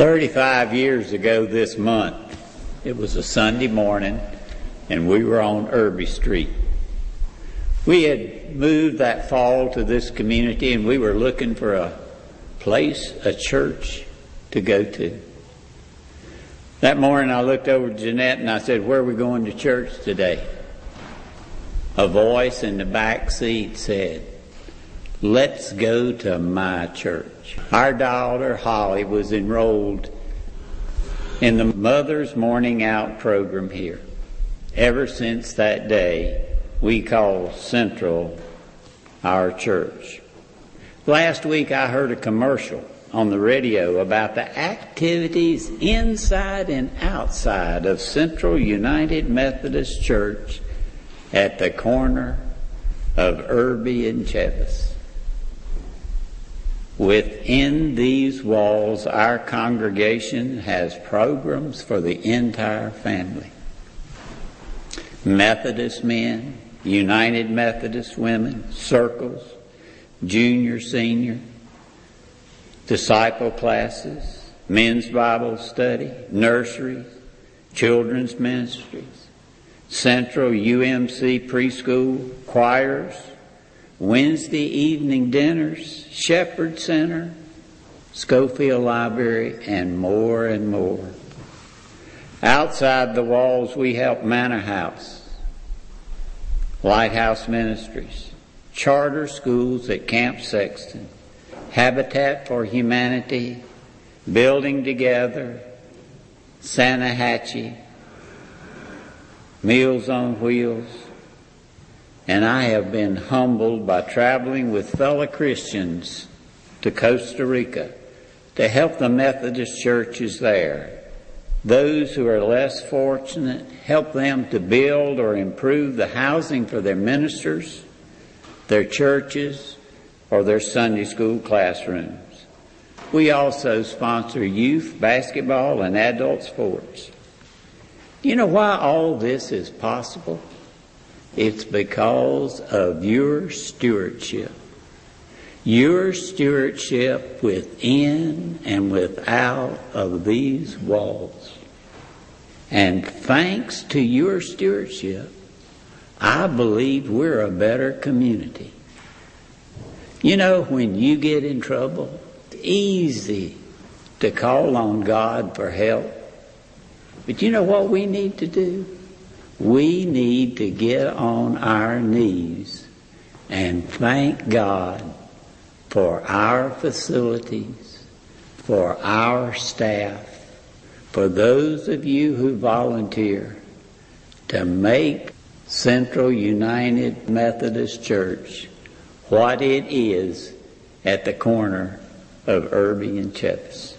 35 years ago this month, it was a Sunday morning, and we were on Irby Street. We had moved that fall to this community, and we were looking for a place, a church to go to. That morning I looked over to Jeanette and I said, Where are we going to church today? A voice in the back seat said, Let's go to my church. Our daughter Holly was enrolled in the Mother's Morning Out program here. Ever since that day, we call Central our church. Last week I heard a commercial on the radio about the activities inside and outside of Central United Methodist Church at the corner of Irby and Cheves. Within these walls, our congregation has programs for the entire family. Methodist men, United Methodist women, circles, junior, senior, disciple classes, men's Bible study, nurseries, children's ministries, central UMC preschool, choirs, Wednesday evening dinners, Shepherd Center, Schofield Library, and more and more. Outside the walls, we help Manor House, Lighthouse Ministries, charter schools at Camp Sexton, Habitat for Humanity, Building Together, Salkehatchie, Meals on Wheels, and I have been humbled by traveling with fellow Christians to Costa Rica to help the Methodist churches there. Those who are less fortunate, help them to build or improve the housing for their ministers, their churches, or their Sunday school classrooms. We also sponsor youth basketball and adult sports. You know why all this is possible? It's because of your stewardship. Your stewardship within and without of these walls. And thanks to your stewardship, I believe we're a better community. You know, when you get in trouble, it's easy to call on God for help. But you know what we need to do? We need to get on our knees and thank God for our facilities, for our staff, for those of you who volunteer to make Central United Methodist Church what it is at the corner of Irby and Cheves.